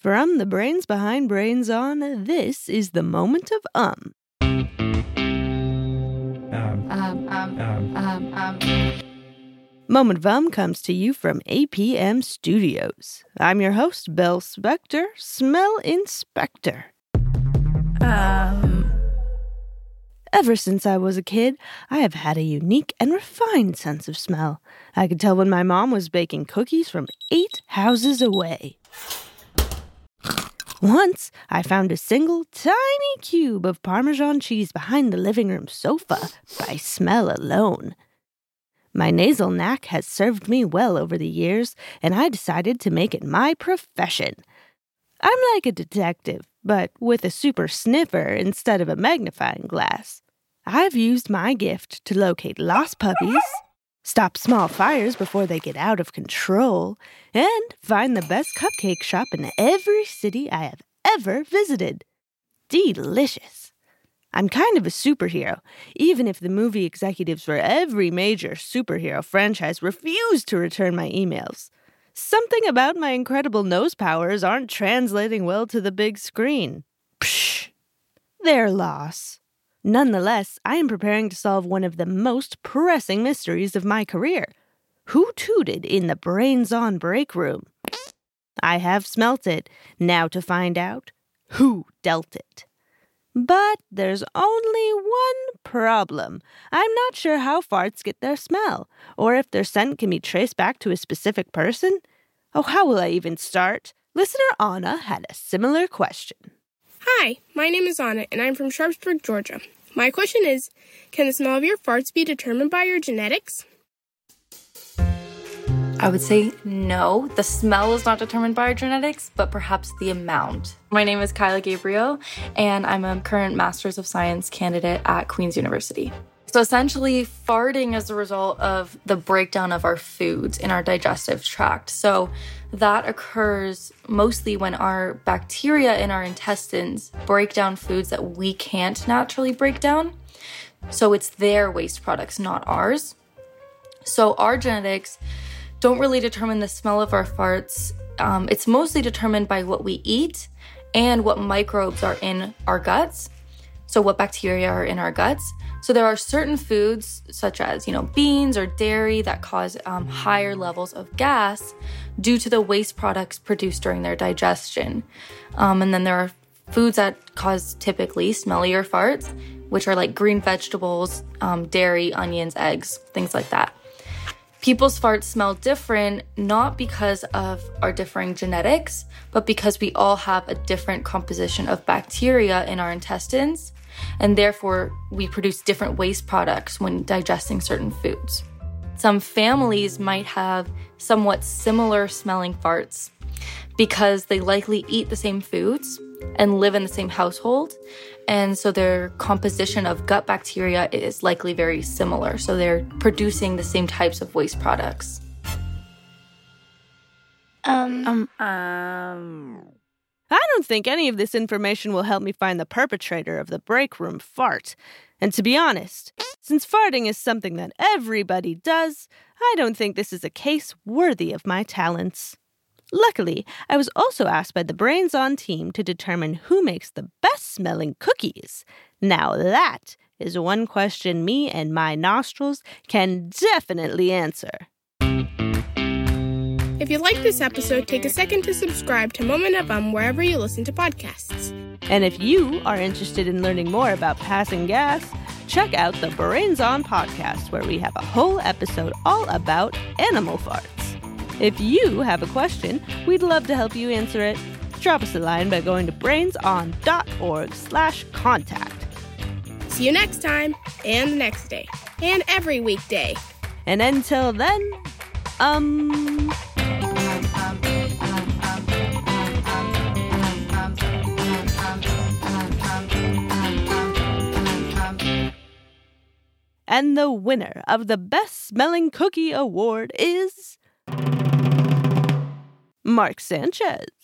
From the brains behind Brains On, this is the moment of um. Um, Um, um, um, um. Moment of Um comes to you from APM Studios. I'm your host, Belle Spector, Smell Inspector. Um, Ever since I was a kid, I have had a unique and refined sense of smell. I could tell when my mom was baking cookies from eight houses away. Once, I found a single tiny cube of Parmesan cheese behind the living room sofa by smell alone. My nasal knack has served me well over the years, and I decided to make it my profession. I'm like a detective, but with a super sniffer instead of a magnifying glass. I've used my gift to locate lost puppies, stop small fires before they get out of control, and find the best cupcake shop in every city I have ever visited. Delicious. I'm kind of a superhero, even if the movie executives for every major superhero franchise refuse to return my emails. Something about my incredible nose powers aren't translating well to the big screen. Psh! Their loss. Nonetheless, I am preparing to solve one of the most pressing mysteries of my career. Who tooted in the brains on break room? I have smelt it. Now to find out who dealt it. But there's only one problem. I'm not sure how farts get their smell, or if their scent can be traced back to a specific person. Oh, how will I even start? Listener Anna had a similar question. Hi, my name is Anna, and I'm from Sharpsburg, Georgia. My question is Can the smell of your farts be determined by your genetics? I would say no. The smell is not determined by our genetics, but perhaps the amount. My name is Kaila Gabriel, and I'm a current Master's of Science candidate at Queen's University. So essentially, farting is a result of the breakdown of our foods in our digestive tract. So that occurs mostly when our bacteria in our intestines break down foods that we can't naturally break down. So it's their waste products, not ours. So our genetics don't really determine the smell of our farts. Um, it's mostly determined by what we eat and what microbes are in our guts. So, what bacteria are in our guts. So, there are certain foods, such as, you know, beans or dairy, that cause um, higher levels of gas due to the waste products produced during their digestion. Um, and then there are foods that cause typically smellier farts, which are like green vegetables, um, dairy, onions, eggs, things like that. People's farts smell different not because of our differing genetics, but because we all have a different composition of bacteria in our intestines, and therefore we produce different waste products when digesting certain foods. Some families might have somewhat similar smelling farts because they likely eat the same foods and live in the same household. And so their composition of gut bacteria is likely very similar. So they're producing the same types of waste products. Um, Um. I don't think any of this information will help me find the perpetrator of the break room fart. And to be honest, since farting is something that everybody does, I don't think this is a case worthy of my talents. Luckily, I was also asked by the Brains On team to determine who makes the best smelling cookies. Now that is one question me and my nostrils can definitely answer. If you like this episode, take a second to subscribe to Moment of Um wherever you listen to podcasts. And if you are interested in learning more about passing gas, check out the Brains On podcast, where we have a whole episode all about animal farts. If you have a question, we'd love to help you answer it. Drop us a line by going to brainson.org slash contact. See you next time, and the next day, and every weekday. And until then, um... And the winner of the Best Smelling Cookie Award is. Mark Sanchez.